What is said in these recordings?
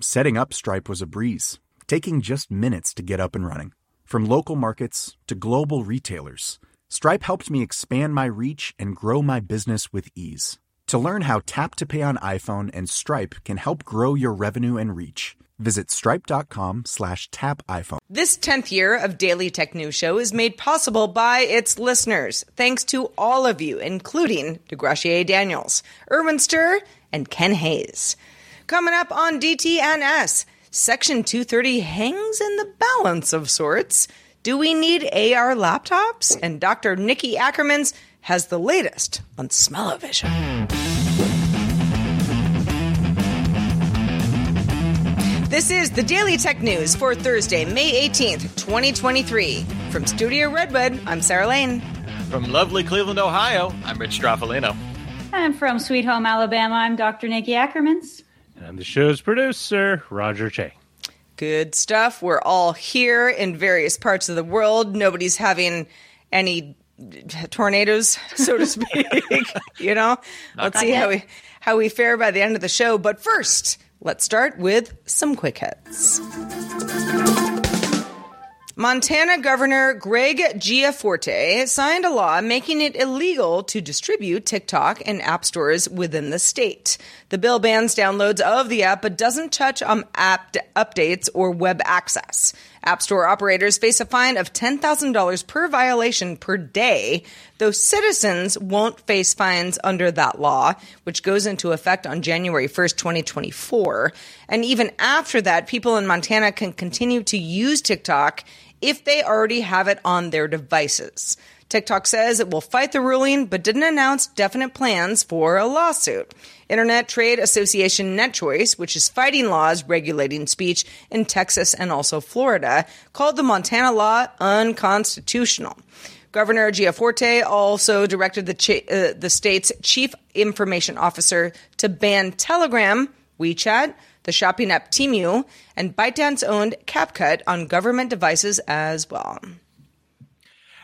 Setting up Stripe was a breeze, taking just minutes to get up and running. From local markets to global retailers, Stripe helped me expand my reach and grow my business with ease. To learn how Tap to Pay on iPhone and Stripe can help grow your revenue and reach, visit stripe.com slash tap iPhone. This 10th year of Daily Tech News Show is made possible by its listeners. Thanks to all of you, including DeGracier Daniels, Erwin Stur, and Ken Hayes. Coming up on DTNS, Section 230 hangs in the balance of sorts. Do we need AR laptops? And Dr. Niki Ackermans has the latest on smell-o-vision. This is the Daily Tech News for Thursday, May 18th, 2023. From Studio Redwood, I'm Sarah Lane. From lovely Cleveland, Ohio, I'm Rich Stroffolino. And from Sweet Home, Alabama, I'm Dr. Niki Ackermans. And I'm the show's producer, Roger Chang. Good stuff. We're all here in various parts of the world. Nobody's having any tornadoes, so to speak. you know, let's see how we how we fare by the end of the show. But first, let's start with some quick hits. Montana Governor Greg Gianforte signed a law making it illegal to distribute TikTok in app stores within the state. The bill bans downloads of the app but doesn't touch on app d- updates or web access. App Store operators face a fine of $10,000 per violation per day, though citizens won't face fines under that law, which goes into effect on January 1st, 2024. And even after that, people in Montana can continue to use TikTok if they already have it on their devices. TikTok says it will fight the ruling, but didn't announce definite plans for a lawsuit. Internet Trade Association NetChoice, which is fighting laws regulating speech in Texas and also Florida, called the Montana law unconstitutional. Governor Gianforte also directed the, chi- uh, the state's chief information officer to ban Telegram, WeChat, the shopping app Temu, and ByteDance owned CapCut on government devices as well.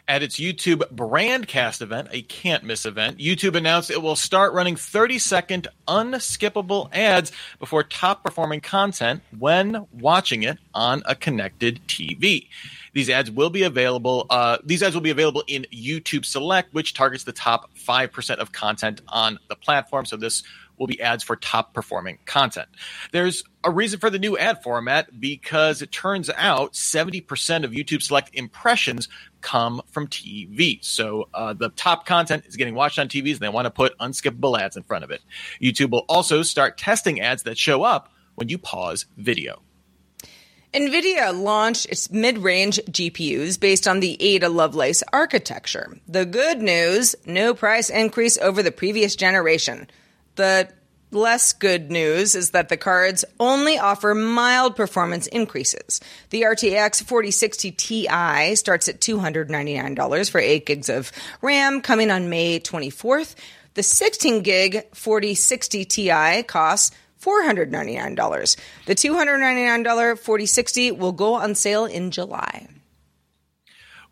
At its YouTube Brandcast event, a can't miss event, YouTube announced it will start running 30 second unskippable ads before top performing content when watching it on a connected TV. These ads will be available. Uh, these ads will be available in YouTube Select, which targets the top five percent of content on the platform. So this will be ads for top performing content. There's a reason for the new ad format because it turns out 70% of YouTube Select impressions come from TV. So uh, the top content is getting watched on TVs and they want to put unskippable ads in front of it. YouTube will also start testing ads that show up when you pause video. NVIDIA launched its mid range GPUs based on the Ada Lovelace architecture. The good news no price increase over the previous generation. The less good news is that the cards only offer mild performance increases. The RTX 4060 Ti starts at $299 for 8 gigs of RAM coming on May 24th. The 16 gig 4060 Ti costs $499. The $299 4060 will go on sale in July.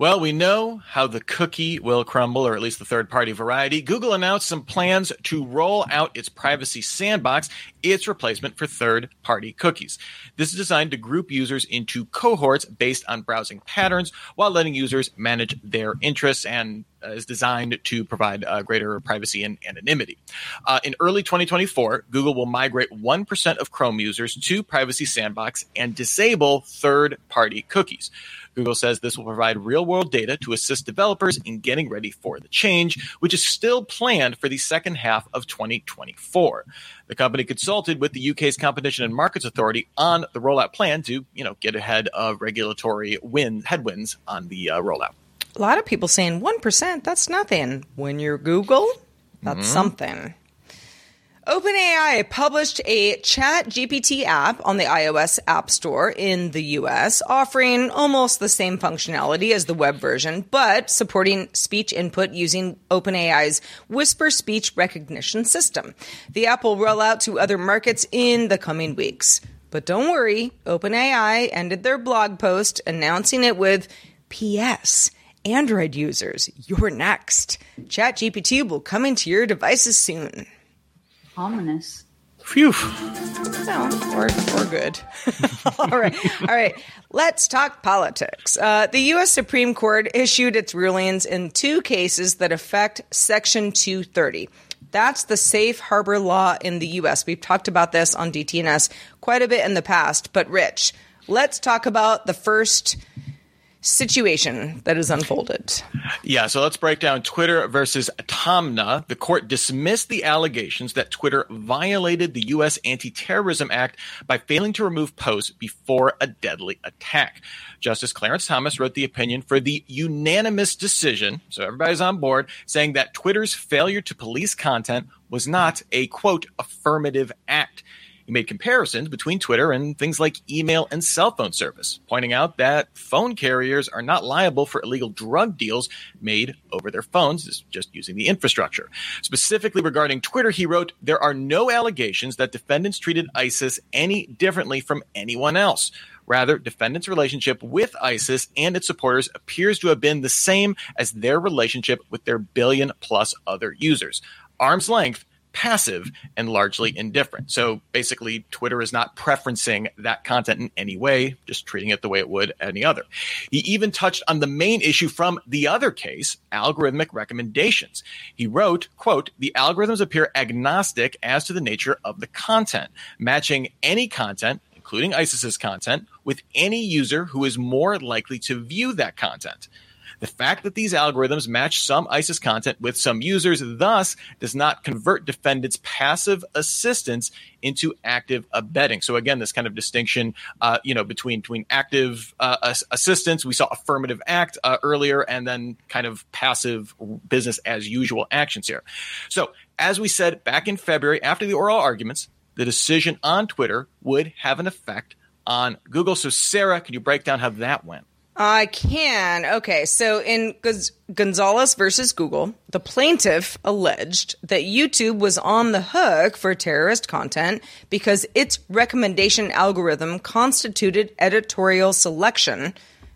Well, we know how the cookie will crumble, or at least the third party variety. Google announced some plans to roll out its privacy sandbox, its replacement for third party cookies. This is designed to group users into cohorts based on browsing patterns while letting users manage their interests and uh, is designed to provide uh, greater privacy and anonymity. Uh, in early 2024, Google will migrate 1% of Chrome users to Privacy Sandbox and disable third party cookies. Google says this will provide real world data to assist developers in getting ready for the change, which is still planned for the second half of 2024. The company consulted with the UK's Competition and Markets Authority on the rollout plan to, you know, get ahead of regulatory win headwinds on the uh, rollout. A lot of people saying 1%, that's nothing. When you're Google, that's something. OpenAI published a Chat GPT app on the iOS App Store in the US, offering almost the same functionality as the web version, but supporting speech input using OpenAI's Whisper speech recognition system. The app will roll out to other markets in the coming weeks. But don't worry, OpenAI ended their blog post announcing it with PS. Android users, you're next. ChatGPT will come into your devices soon. Ominous. Phew. No, or, or good. all right. All right. Let's talk politics. Uh, the U.S. Supreme Court issued its rulings in two cases that affect Section 230. That's the safe harbor law in the U.S. We've talked about this on DTNS quite a bit in the past, but Rich, let's talk about the first situation that has unfolded. Yeah, so let's break down Twitter versus Taamneh. The court dismissed the allegations that Twitter violated the U.S. Anti Terrorism Act by failing to remove posts before a deadly attack. Justice Clarence Thomas wrote the opinion for the unanimous decision, so everybody's on board, saying that Twitter's failure to police content was not a quote affirmative act. He made comparisons between Twitter and things like email and cell phone service, pointing out that phone carriers are not liable for illegal drug deals made over their phones, just using the infrastructure. Specifically regarding Twitter, he wrote, There are no allegations that defendants treated ISIS any differently from anyone else. Rather, defendants' relationship with ISIS and its supporters appears to have been the same as their relationship with their billion plus other users. Arm's length passive and largely indifferent. So basically, Twitter is not preferencing that content in any way, just treating it the way it would any other. He even touched on the main issue from the other case, algorithmic recommendations. He wrote, quote, the algorithms appear agnostic as to the nature of the content, matching any content including ISIS's content, with any user who is more likely to view that content. The fact that these algorithms match some ISIS content with some users thus does not convert defendants' passive assistance into active abetting. So again, this kind of distinction, uh, you know, between between active uh, assistance, we saw affirmative act uh, earlier, and then kind of passive business as usual actions here. So as we said back in February, after the oral arguments, the decision on Twitter would have an effect on Google. So Sarah, can you break down how that went? I can. Okay, so in Gonz- Gonzalez versus Google, the plaintiff alleged that YouTube was on the hook for terrorist content because its recommendation algorithm constituted editorial selection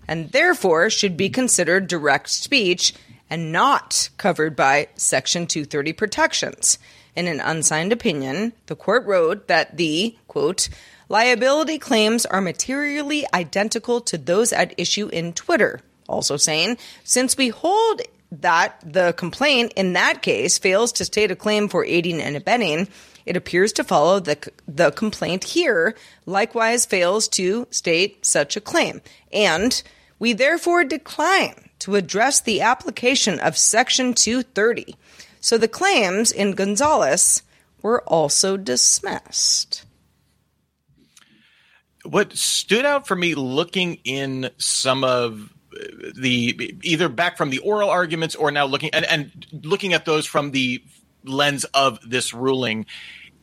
and therefore should be considered direct speech and not covered by Section 230 protections. In an unsigned opinion, the court wrote that the, quote, liability claims are materially identical to those at issue in Twitter. Also saying, since we hold that the complaint in that case fails to state a claim for aiding and abetting, it appears to follow that the complaint here likewise fails to state such a claim. And we therefore decline to address the application of Section 230. So the claims in Gonzalez were also dismissed. What stood out for me looking in some of the either back from the oral arguments or now looking and, and looking at those from the lens of this ruling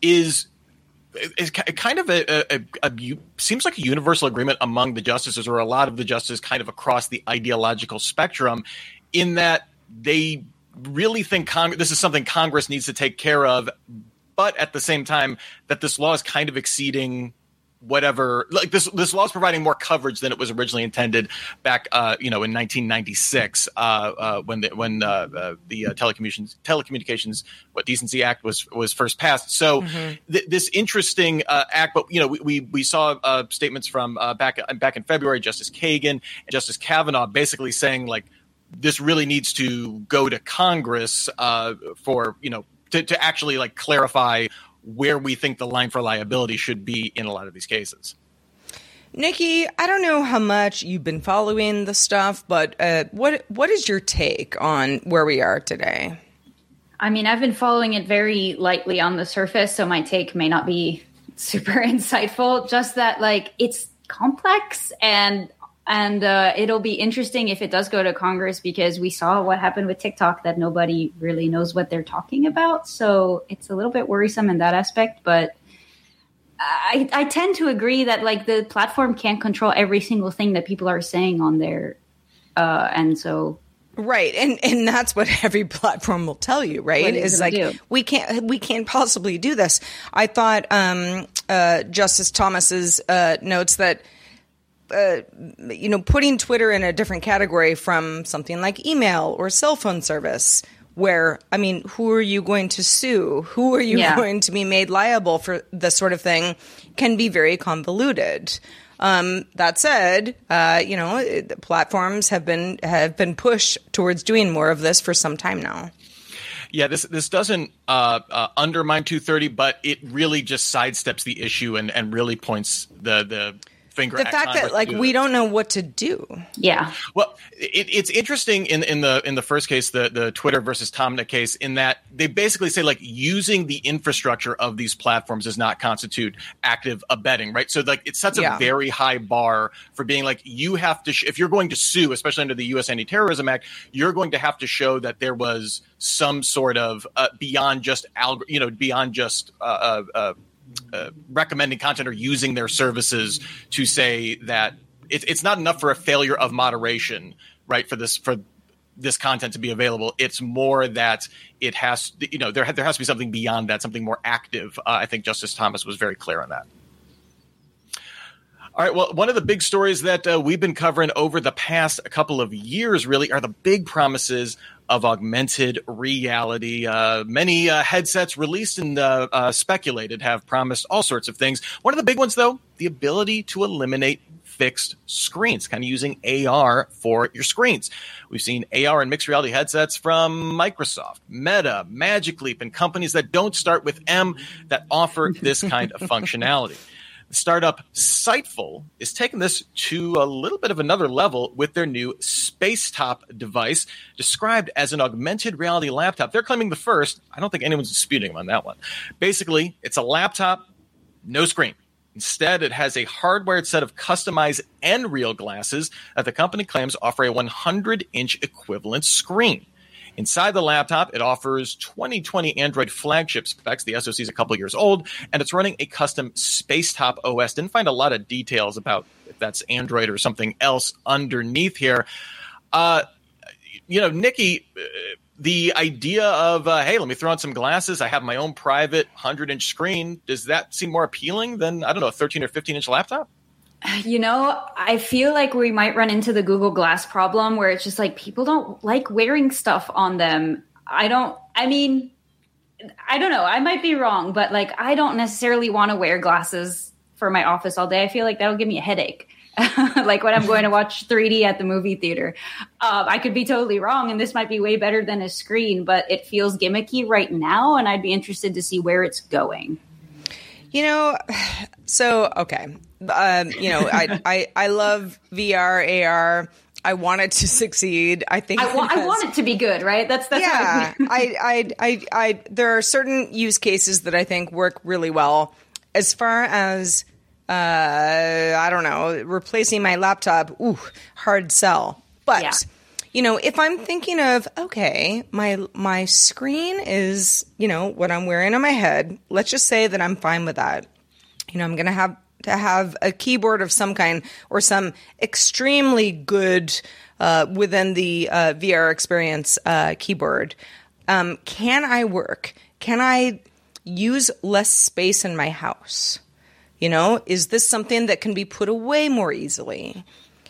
is is kind of a, a, a, a, seems like a universal agreement among the justices or a lot of the justices kind of across the ideological spectrum in that they really think Cong- this is something Congress needs to take care of, but at the same time that this law is kind of exceeding whatever like this this law is providing more coverage than it was originally intended back uh you know in 1996 uh, uh when the when uh, uh the uh, telecommunications telecommunications what decency act was was first passed so mm-hmm. th- this interesting uh act but you know we we, we saw uh statements from uh back back in February Justice Kagan and Justice Kavanaugh basically saying like this really needs to go to Congress uh, for you know to, to actually like clarify where we think the line for liability should be in a lot of these cases. Niki, I don't know how much you've been following the stuff, but uh, what what is your take on where we are today? I mean, I've been following it very lightly on the surface, so my take may not be super insightful. Just that, like, it's complex and and uh, it'll be interesting if it does go to Congress because we saw what happened with TikTok that nobody really knows what they're talking about. So it's a little bit worrisome in that aspect, but. I, I tend to agree that like the platform can't control every single thing that people are saying on there, uh, and so Right, and and that's what every platform will tell you, right? Is like do? we can't we can't possibly do this. I thought um, uh, Justice Thomas's uh, notes that uh, you know putting Twitter in a different category from something like email or cell phone service where I mean, who are you going to sue? Who are you yeah. going to be made liable for this sort of thing? Can be very convoluted. Um, that said, uh, you know, platforms have been have been pushed towards doing more of this for some time now. Yeah, this this doesn't uh, uh, undermine 230, but it really just sidesteps the issue and, and really points the the finger. The fact that like we don't know what to do. Yeah. Well, it, it's interesting in in the in the first case, the the Twitter versus Taamneh case, in that they basically say like using the infrastructure of these platforms does not constitute active abetting, right? So like it sets a very high bar for being like you have to sh- if you're going to sue, especially under the U.S. Anti-Terrorism Act, you're going to have to show that there was some sort of uh, beyond just alg- you know beyond just uh, uh, uh recommending content or using their services to say that it, it's not enough for a failure of moderation, right? For this for this content to be available. It's more that it has, you know, there there has to be something beyond that, something more active. Uh, I think Justice Thomas was very clear on that. All right. Well, one of the big stories that uh, we've been covering over the past couple of years really are the big promises of augmented reality. Uh, many uh, headsets released and uh, uh, speculated have promised all sorts of things. One of the big ones, though, the ability to eliminate fixed screens, kind of using AR for your screens. We've seen AR and mixed reality headsets from Microsoft, Meta, Magic Leap, and companies that don't start with M that offer this kind of functionality startup Sightful is taking this to a little bit of another level with their new Spacetop device, described as an augmented reality laptop. They're claiming the first. I don't think anyone's disputing them on that one. Basically, it's a laptop, no screen. Instead, it has a hardwired set of customized Nreal glasses that the company claims offer a 100 inch equivalent screen. Inside the laptop, it offers 2020 Android flagship specs. The SoC is a couple years old, and it's running a custom Spacetop OS. Didn't find a lot of details about if that's Android or something else underneath here. Uh, you know, Niki, uh, the idea of uh, hey, let me throw on some glasses. I have my own private 100 inch screen. Does that seem more appealing than I don't know a 13 or 15 inch laptop? You know, I feel like we might run into the Google Glass problem where it's just like people don't like wearing stuff on them. I don't, I mean, I don't know. I might be wrong, but like I don't necessarily want to wear glasses for my office all day. I feel like that'll give me a headache. like when I'm going to watch 3D at the movie theater. Um, I could be totally wrong, and this might be way better than a screen, but it feels gimmicky right now, and I'd be interested to see where it's going. You know, so okay, um, you know, I, I I love VR, AR. I want it to succeed. I think I, wa- I want it to be good, right? That's that's yeah. I, I, I, I, there are certain use cases that I think work really well. As far as uh, I don't know, replacing my laptop, ooh, hard sell. But yeah. you know, if I'm thinking of okay, my my screen is you know what I'm wearing on my head. Let's just say that I'm fine with that. You know, I'm gonna have to have a keyboard of some kind or some extremely good uh, within the uh, VR experience uh, keyboard. Um, can I work? Can I use less space in my house? You know, is this something that can be put away more easily?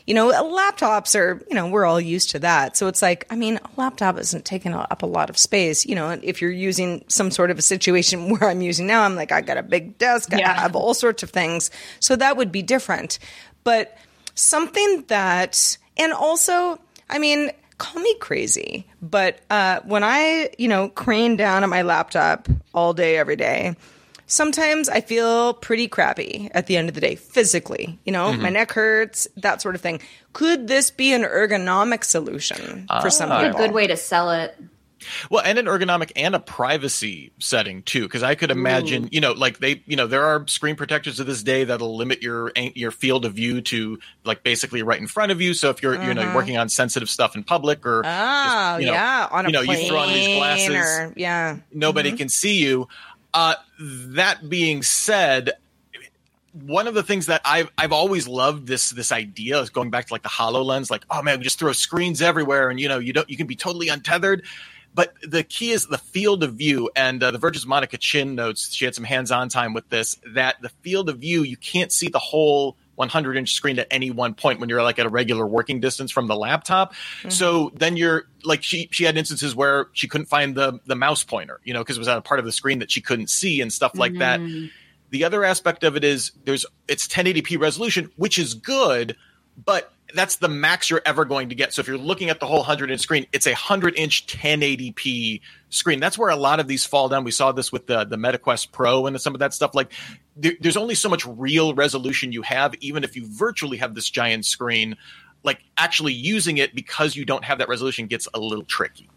You know, laptops are, you know, we're all used to that. So it's like, I mean, a laptop isn't taking up a lot of space. You know, if you're using some sort of a situation where I'm using now, I'm like, I got a big desk, yeah. I have all sorts of things. So that would be different. But something that, and also, I mean, call me crazy, but uh, when I, you know, crane down at my laptop all day, every day, sometimes I feel pretty crappy at the end of the day, physically. You know, my mm-hmm. neck hurts, that sort of thing. Could this be an ergonomic solution for ah. some a good way to sell it. Well, and an ergonomic and a privacy setting too, because I could imagine, you know, like they, you know, there are screen protectors of this day that'll limit your your field of view to like basically right in front of you. So if you're, you know, you're uh-huh. working on sensitive stuff in public or, Oh, just, you know, yeah, on a you know, plane you throw on these glasses, or yeah. nobody mm-hmm. can see you. Uh, that being said, one of the things that I've I've always loved this this idea is going back to like the Hololens, like oh man, we just throw screens everywhere, and you know you don't you can be totally untethered. But the key is the field of view, and uh, the Verge's Monica Chin notes she had some hands-on time with this. That the field of view, you can't see the whole 100 inch screen at any one point when you're like at a regular working distance from the laptop. Mm-hmm. So then you're like she she had instances where she couldn't find the the mouse pointer, you know, because it was at a part of the screen that she couldn't see and stuff like that. Mm-hmm. The other aspect of it is there's it's 1080p resolution, which is good, but that's the max you're ever going to get. So if you're looking at the whole 100 inch screen, it's a 100 inch 1080p screen. That's where a lot of these fall down. We saw this with the the MetaQuest Pro and some of that stuff. Like there, there's only so much real resolution you have, even if you virtually have this giant screen. Like actually using it because you don't have that resolution gets a little tricky.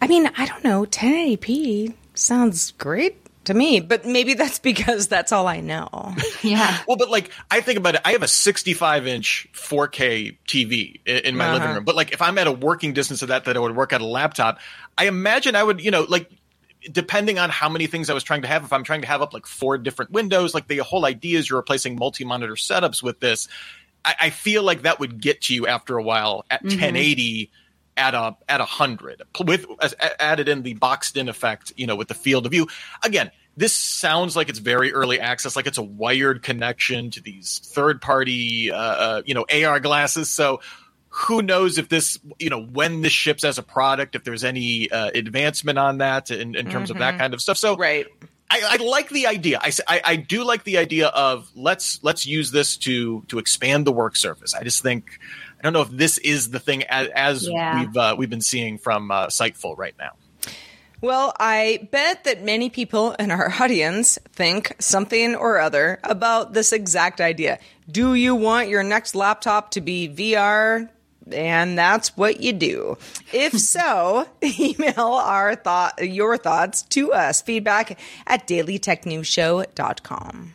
I mean, I don't know. 1080p sounds great to me, but maybe that's because that's all I know. Yeah. Well, but like I think about it, I have a 65 inch 4K TV in, in my living uh-huh. room. But like if I'm at a working distance of that, that I would work at a laptop, I imagine I would, you know, like depending on how many things I was trying to have, if I'm trying to have up like four different windows, like the whole idea is you're replacing multi monitor setups with this. I, I feel like that would get to you after a while at mm-hmm. 1080 at a at a hundred with as, added in the boxed in effect, you know, with the field of view. Again, this sounds like it's very early access, like it's a wired connection to these third party, uh, uh, you know, AR glasses. So who knows if this, you know, when this ships as a product, if there's any uh, advancement on that in, in terms of that kind of stuff. So right. I, I like the idea. I, I, I, do like the idea of let's let's use this to to expand the work surface. I just think I don't know if this is the thing as, as Yeah. we've uh, we've been seeing from uh, Sightful right now. Well, I bet that many people in our audience think something or other about this exact idea. Do you want your next laptop to be VR? And that's what you do. If so, email our thought, your thoughts to us. Feedback at dailytechnewsshow.com.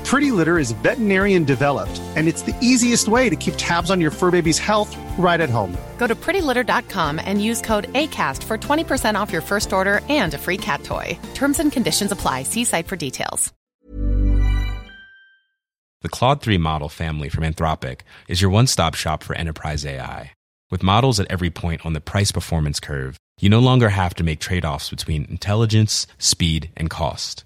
Pretty Litter is veterinarian developed, and it's the easiest way to keep tabs on your fur baby's health right at home. Go to prettylitter.com and use code ACAST for 20% off your first order and a free cat toy. Terms and conditions apply. See site for details. The Claude 3 model family from Anthropic is your one stop shop for enterprise AI. With models at every point on the price performance curve, you no longer have to make trade offs between intelligence, speed, and cost.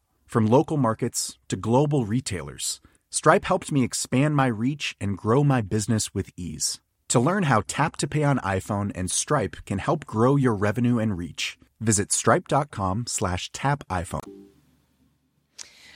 From local markets to global retailers, Stripe helped me expand my reach and grow my business with ease. To learn how Tap to Pay on iPhone and Stripe can help grow your revenue and reach, visit stripe.com slash tap iPhone.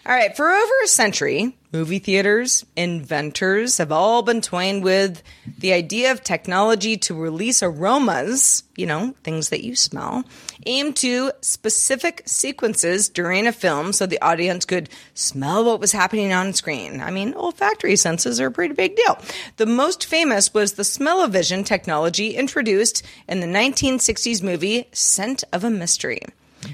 All right, for over a century, movie theaters, inventors have all been toying with the idea of technology to release aromas, you know, things that you smell, aimed to specific sequences during a film so the audience could smell what was happening on screen. I mean, olfactory senses are a pretty big deal. The most famous was the smell-o-vision technology introduced in the 1960s movie Scent of a Mystery.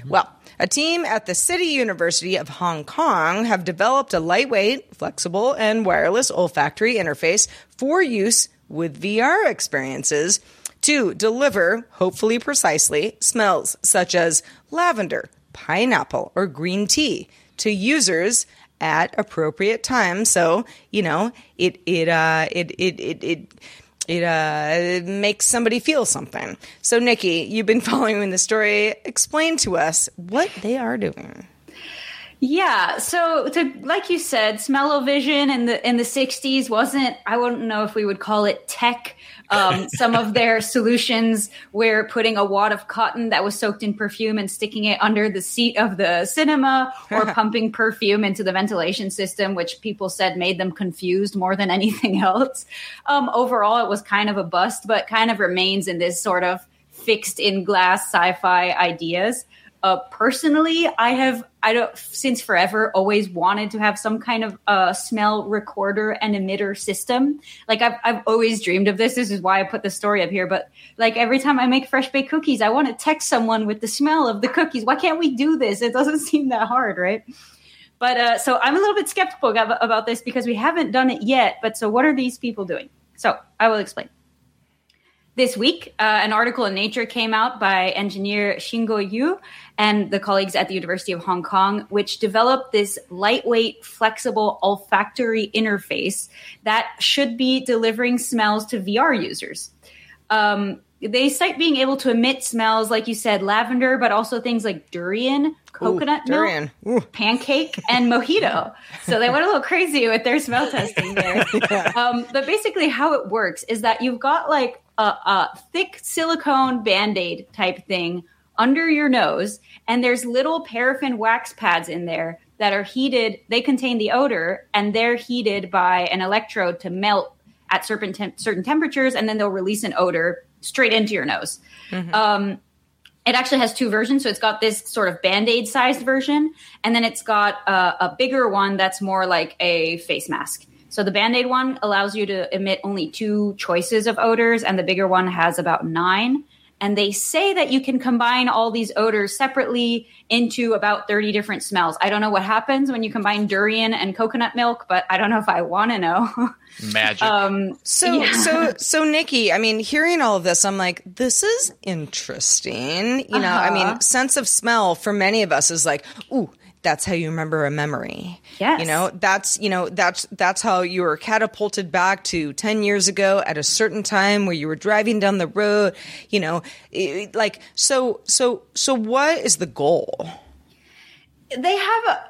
Well, a team at the City University of Hong Kong have developed a lightweight, flexible, and wireless olfactory interface for use with VR experiences to deliver, hopefully precisely, smells such as lavender, pineapple, or green tea to users at appropriate times. So, you know, it it uh it it it, it it uh, makes somebody feel something. So, Niki, you've been following the story. Explain to us what they are doing. Yeah, so to like you said, smell-o-vision in the in the '60s wasn't. I wouldn't know if we would call it tech. Um, some of their solutions were putting a wad of cotton that was soaked in perfume and sticking it under the seat of the cinema, or pumping perfume into the ventilation system, which people said made them confused more than anything else. Um, overall, it was kind of a bust, but kind of remains in this sort of fixed in glass sci-fi ideas. Uh, personally, I have I don't since forever always wanted to have some kind of uh, smell recorder and emitter system. Like I've I've always dreamed of this. This is why I put the story up here. But like every time I make fresh baked cookies, I want to text someone with the smell of the cookies. Why can't we do this? It doesn't seem that hard, right? But uh, so I'm a little bit skeptical about, about this because we haven't done it yet. But so what are these people doing? So I will explain. This week, uh, an article in Nature came out by engineer Xinge Yu and the colleagues at the University of Hong Kong, which developed this lightweight, flexible olfactory interface that should be delivering smells to VR users. Um, they cite being able to emit smells, like you said, lavender, but also things like durian, coconut durian. milk, pancake, and mojito. So they went a little crazy with their smell testing there. um, but basically, how it works is that you've got like a, a thick silicone band aid type thing under your nose, and there's little paraffin wax pads in there that are heated. They contain the odor, and they're heated by an electrode to melt at certain tem- certain temperatures, and then they'll release an odor straight into your nose. Um, it actually has two versions. So it's got this sort of band aid sized version, and then it's got a, a bigger one that's more like a face mask. So the band aid one allows you to emit only two choices of odors, and the bigger one has about nine. And they say that you can combine all these odors separately into about 30 different smells. I don't know what happens when you combine durian and coconut milk, but I don't know if I want to know. Magic. um, So, Yeah. so, so, Niki, I mean, hearing all of this, I'm like, this is interesting. You know, I mean, sense of smell for many of us is like, ooh, that's how you remember a memory. Yes. You know, that's, you know, that's, that's how you were catapulted back to 10 years ago at a certain time where you were driving down the road, you know, it- like, so, so, so what is the goal? they have a,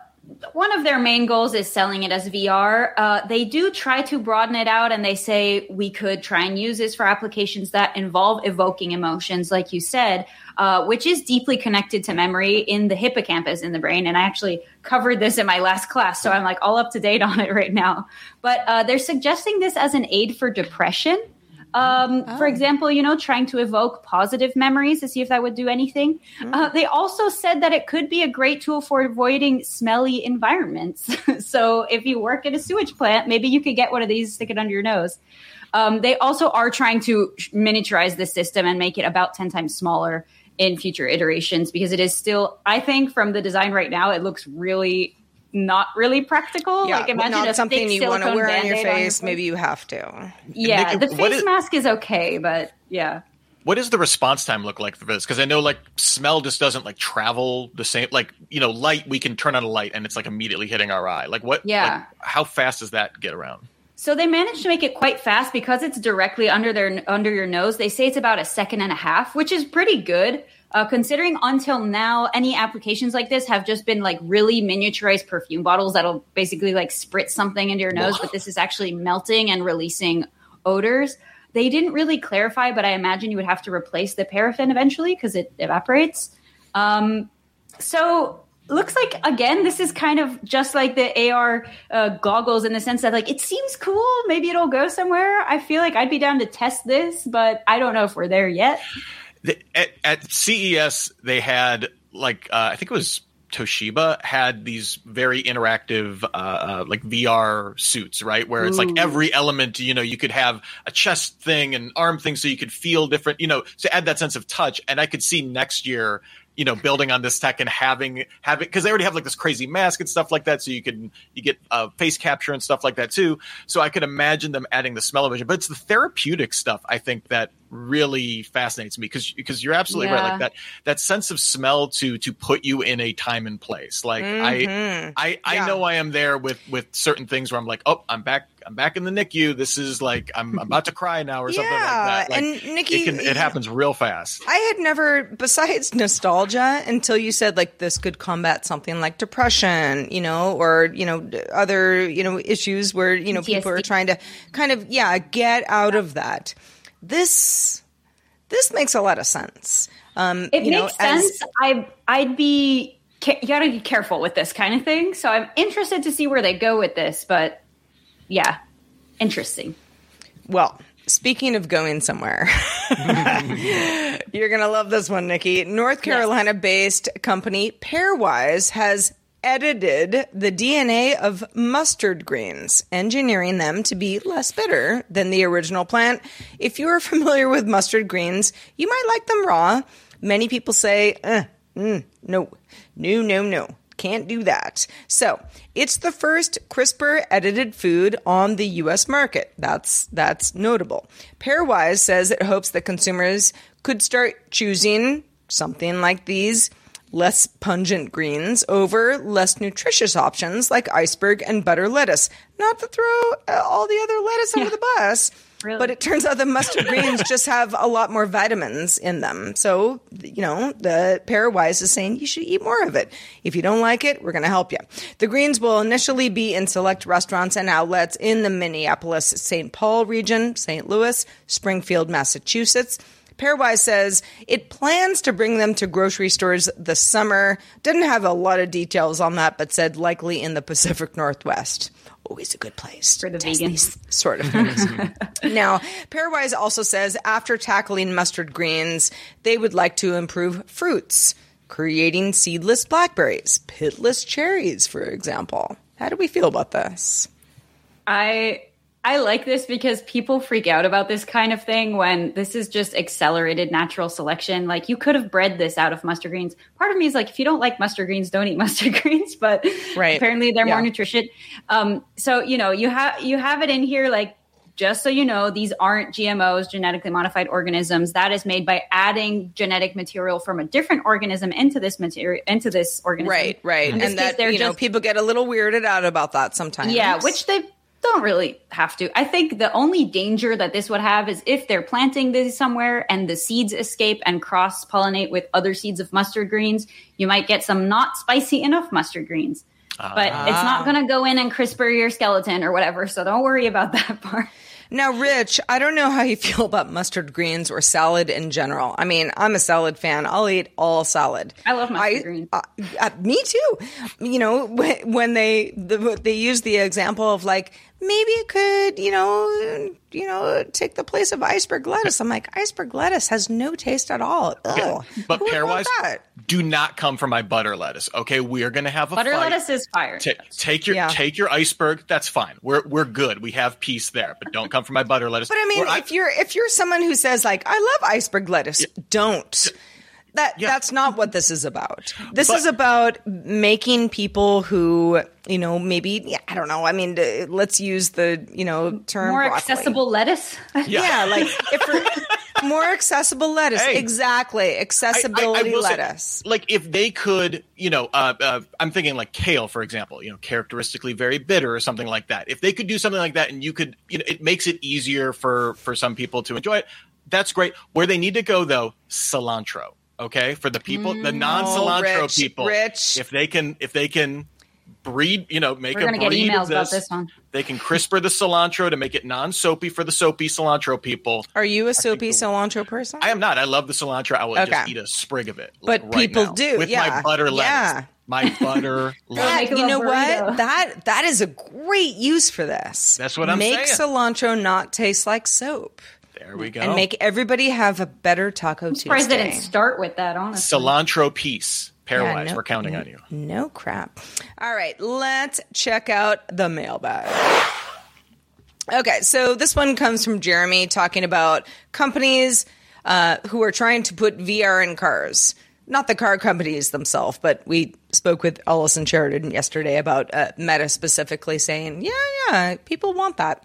one of their main goals is selling it as VR. Uh, they do try to broaden it out, and they say we could try and use this for applications that involve evoking emotions, like you said, uh, which is deeply connected to memory in the hippocampus in the brain. And I actually covered this in my last class, so I'm like all up to date on it right now. But uh, they're suggesting this as an aid for depression. Um, For example, you know, trying to evoke positive memories to see if that would do anything. Uh, they also said that it could be a great tool for avoiding smelly environments. so if you work at a sewage plant, maybe you could get one of these, stick it under your nose. Um, they also are trying to miniaturize the system and make it about 10 times smaller in future iterations because it is still, I think, from the design right now, it looks really not really practical. like imagine not a something thick you want to silicone wear on your Band-Aid on face. Maybe you have to. yeah, Niki, the face is- mask is okay, but yeah. what does the response time look like for this? Because I know like smell just doesn't like travel the same. Like you know, light we can turn on a light and it's like immediately hitting our eye. Like what? Yeah. like, how fast does that get around? So they managed to make it quite fast because it's directly under their under your nose. They say it's about a second and a half, which is pretty good. Uh, considering until now, any applications like this have just been like really miniaturized perfume bottles that'll basically like spritz something into your nose, but this is actually melting and releasing odors. They didn't really clarify, but I imagine you would have to replace the paraffin eventually because it evaporates. Um, so looks like again this is kind of just like the ar uh, goggles in the sense that like it seems cool maybe it'll go somewhere i feel like i'd be down to test this but i don't know if we're there yet The, at, at CES, they had like uh, I think it was Toshiba had these very interactive uh, uh, like VR suits, right? Where it's like every element, you know, you could have a chest thing and arm thing, so you could feel different, you know, to add that sense of touch. And I could see next year. You know, building on this tech and having having because they already have like this crazy mask and stuff like that, so you can you get uh, face capture and stuff like that too. So I could imagine them adding the smell of vision, but it's the therapeutic stuff I think that really fascinates me because because you're absolutely right. Like that that sense of smell to to put you in a time and place. Like I mm-hmm. I I Yeah. know I am there with with certain things where I'm like, oh, I'm back I'm back in the NICU. This is like I'm, I'm about to cry now or something like that. Like, and Niki- it can it happens real fast. I had never, besides nostalgia, until you said like this could combat something like depression, you know, or you know other you know issues where you know people are trying to kind of yeah get out of that. This this makes a lot of sense. Um, it you know, makes as- sense i i'd be you gotta be careful with this kind of thing so i'm interested to see where they go with this but yeah interesting Well, speaking of going somewhere, you're going to love this one, Niki. North Carolina based company Pairwise has edited the DNA of mustard greens, engineering them to be less bitter than the original plant. If you're familiar with mustard greens, you might like them raw. Many people say, eh, mm, no, no, no, no. Can't do that. So it's the first CRISPR edited food on the U.S. market. That's that's notable. Pairwise says it hopes that consumers could start choosing something like these less pungent greens over less nutritious options like iceberg and butter lettuce. Not to throw uh, all the other lettuce under the bus, Really? but it turns out the mustard greens just have a lot more vitamins in them. So, you know, the Pairwise is saying you should eat more of it. If you don't like it, we're going to help you. The greens will initially be in select restaurants and outlets in the Minneapolis, St. Paul region, St. Louis, Springfield, Massachusetts. Pairwise says it plans to bring them to grocery stores this summer. Didn't have a lot of details on that, but said likely in the Pacific Northwest. Always a good place For the vegans. sort of now, Pairwise also says after tackling mustard greens, they would like to improve fruits, creating seedless blackberries, pitless cherries, for example. How do we feel about this? I I like this because people freak out about this kind of thing when this is just accelerated natural selection. Like you could have bred this out of mustard greens. Part of me is like, if you don't like mustard greens, don't eat mustard greens. But Right. apparently they're Yeah. more nutritious. Um, so you know you have you have it in here like. Just so you know, these aren't GMOs, genetically modified organisms. That is made by adding genetic material from a different organism into this material into this organism. Right, right. In And that, you know, people get a little weirded out about that sometimes. yeah, which they don't really have to. I think the only danger that this would have is if they're planting this somewhere and the seeds escape and cross pollinate with other seeds of mustard greens, you might get some not spicy enough mustard greens. But it's not going to go in and CRISPR your skeleton or whatever, so don't worry about that part. Now, Rich, I don't know how you feel about mustard greens or salad in general. I mean, I'm a salad fan. I'll eat all salad. I love mustard greens. Uh, uh, me too. You know, when, when they the, they use the example of like maybe it could, you know, you know, take the place of iceberg lettuce. I'm like, iceberg lettuce has no taste at all. Ugh. But Who pairwise, that? do not come for my butter lettuce. Okay, we are going to have a Butter fight. lettuce is fire. Ta- take your Yeah. take your iceberg. That's fine. We're we're good. We have peace there. But don't come for my butter lettuce. But I mean, Where if you're if you're someone who says like I love iceberg lettuce, don't. That Yeah. that's not what this is about. This But- is about making people who you know maybe yeah, I don't know. I mean, let's use the you know term More broccoli. accessible lettuce. Yeah, like if more accessible lettuce, Hey. exactly I- I- I accessibility say, lettuce. like if they could, you know, uh, uh, I'm thinking like kale, for example, you know, characteristically very bitter or something like that. If they could do something like that, and you could, you know, it makes it easier for for some people to enjoy it. That's great. Where they need to go though, cilantro. Okay, for the people, the mm, oh, non-cilantro Rich, people, Rich. if they can, if they can breed, you know, make We're a gonna get breed emails of about this. this one. They can CRISPR the cilantro to make it non-soapy for the soapy cilantro people. Are you a soapy cilantro person? I am not. I love the cilantro. I will Okay. just eat a sprig of it. But like, right people now, do, with yeah. my butter lettuce. Yeah. My butter lettuce. make That, you know burrito. what? That that is a great use for this. That's what I'm Make saying. Make cilantro not taste like soap, There we go. and make everybody have a better Taco Surprised they Tuesday. didn't start with that, honestly. cilantro piece. Pairwise, no- we're counting on you. No crap. All right, let's check out the mailbag. Okay, so this one comes from Jeremy talking about companies uh, who are trying to put VR in cars. Not the car companies themselves, but we spoke with Allison Sheridan yesterday about uh, Meta specifically saying, yeah, yeah, people want that.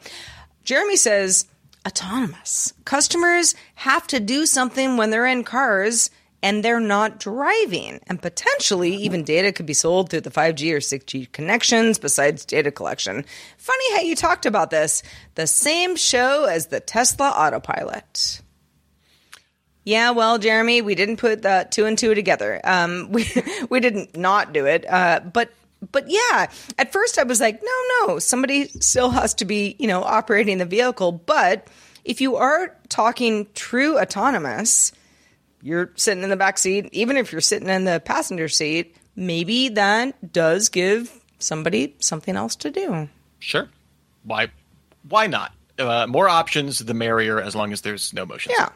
Jeremy says, autonomous. Customers have to do something when they're in cars and they're not driving. And potentially, even data could be sold through the 5G or 6G connections besides data collection. Funny how you talked about this. The same show as the Tesla autopilot. Yeah, well, Jeremy, we didn't put the two and two together. Um, we we didn't not do it, uh, but but yeah, at first I was like, no, no, somebody still has to be, you know, operating the vehicle. But if you are talking true autonomous, you're sitting in the back seat, even if you're sitting in the passenger seat, maybe that does give somebody something else to do. Sure. Why? Why not? Uh, more options, the merrier, as long as there's no motion. Yeah.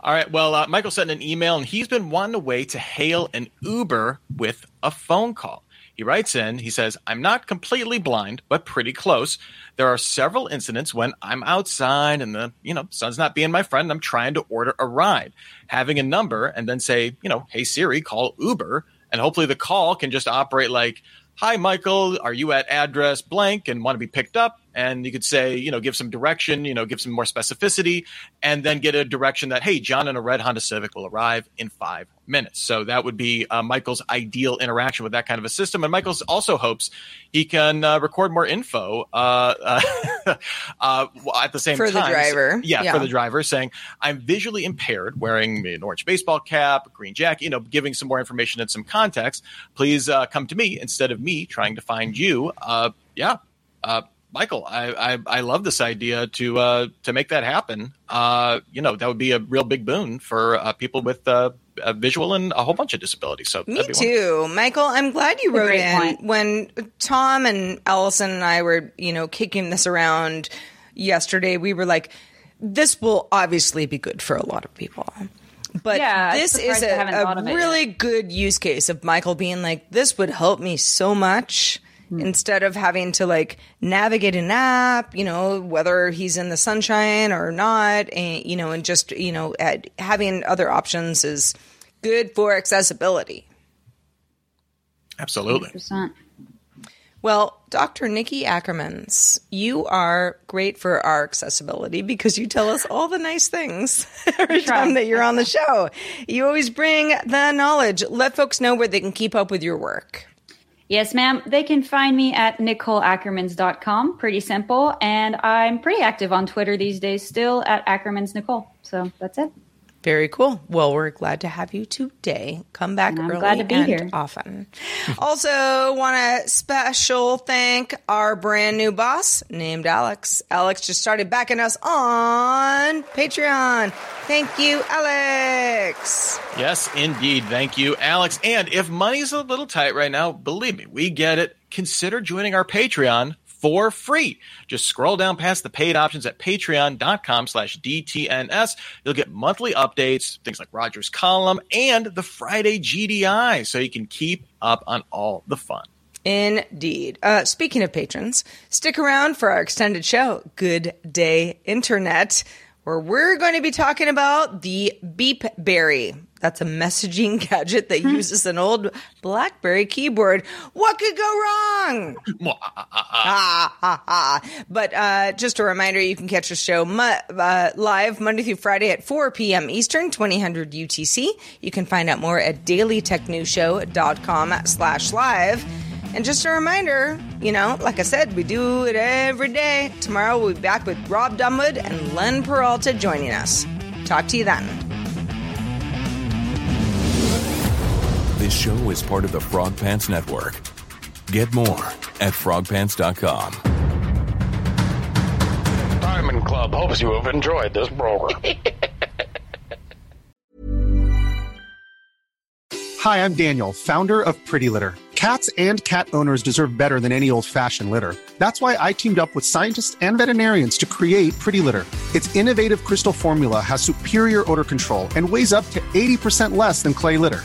All right. Well, uh, Michael sent an email, and he's been wanting a way to hail an Uber with a phone call. He writes in, he says, I'm not completely blind, but pretty close. There are several incidents when I'm outside and the, you know, sun's not being my friend. I'm trying to order a ride. Having a number and then say, you know, hey Siri, call Uber. And hopefully the call can just operate like, Hi, Michael, are you at address blank and want to be picked up? And you could say, you know, give some direction, you know, give some more specificity, and then get a direction that, hey, John in a red Honda Civic will arrive in five minutes. So that would be uh, Michael's ideal interaction with that kind of a system. And Michael also hopes he can uh, record more info uh, uh, uh, at the same For the time. driver. Yeah, Yeah. for the driver, saying, I'm visually impaired, wearing an orange baseball cap, green jacket, you know, giving some more information and some context. Please uh, come to me instead of me trying to find you. Uh, yeah. Michael, I, I I love this idea to uh, to make that happen. Uh, you know, that would be a real big boon for uh, people with uh, uh, visual and a whole bunch of disabilities. So Me that'd wonderful. too, Michael. I'm glad you wrote great in point. when Tom and Allison and I were, you know, kicking this around yesterday. We were like, "This will obviously be good for a lot of people." But Yeah, this is surprised I a, haven't a thought of really good use case of Michael being like, "This would help me so much." Hmm. Instead of having to like navigate an app, you know, whether he's in the sunshine or not, and you know, and just you know, at, having other options is good for accessibility. Absolutely. 100%. Well, Dr. Niki Ackermans, you are great for our accessibility because you tell us all the nice things every time that you're on the show. You always bring the knowledge. Let folks know where they can keep up with your work. Yes, ma'am. They can find me at NicoleAckermans.com. Pretty simple. And I'm pretty active on Twitter these days still at Ackermans Nicole. So that's it. Very cool. Well, we're glad to have you today. Come back And I'm early glad to be and here. often. also, want to special thank our brand new boss named Alex. Alex just started backing us on Patreon. Thank you, Alex. Yes, indeed. Thank you, Alex. And if money's a little tight right now, believe me, we get it. Consider joining our Patreon for free. Just scroll down past the paid options at patreon.com slash DTNS. You'll get monthly updates, things like Roger's column and the Friday GDI, so you can keep up on all the fun. Indeed. Uh, speaking of patrons, stick around for our extended show, Good Day Internet, where we're going to be talking about the BeepBerry. That's a messaging gadget that uses an old BlackBerry keyboard. What could go wrong? ah, ah, ah. But uh, just a reminder, you can catch the show mu- uh, live Monday through Friday at 4 p.m. Eastern, 2000 UTC. You can find out more at dailytechnewsshow.com slash live. And just a reminder, you know, like I said, we do it every day. Tomorrow we'll be back with Rob Dunwood and Len Peralta joining us. Talk to you then. This show is part of the Frog Pants Network. Get more at frogpants.com. Diamond Club hopes you have enjoyed this program. Hi, I'm Daniel, founder of Pretty Litter. Cats and cat owners deserve better than any old fashioned litter. That's why I teamed up with scientists and veterinarians to create Pretty Litter. Its innovative crystal formula has superior odor control and weighs up to 80% less than clay litter.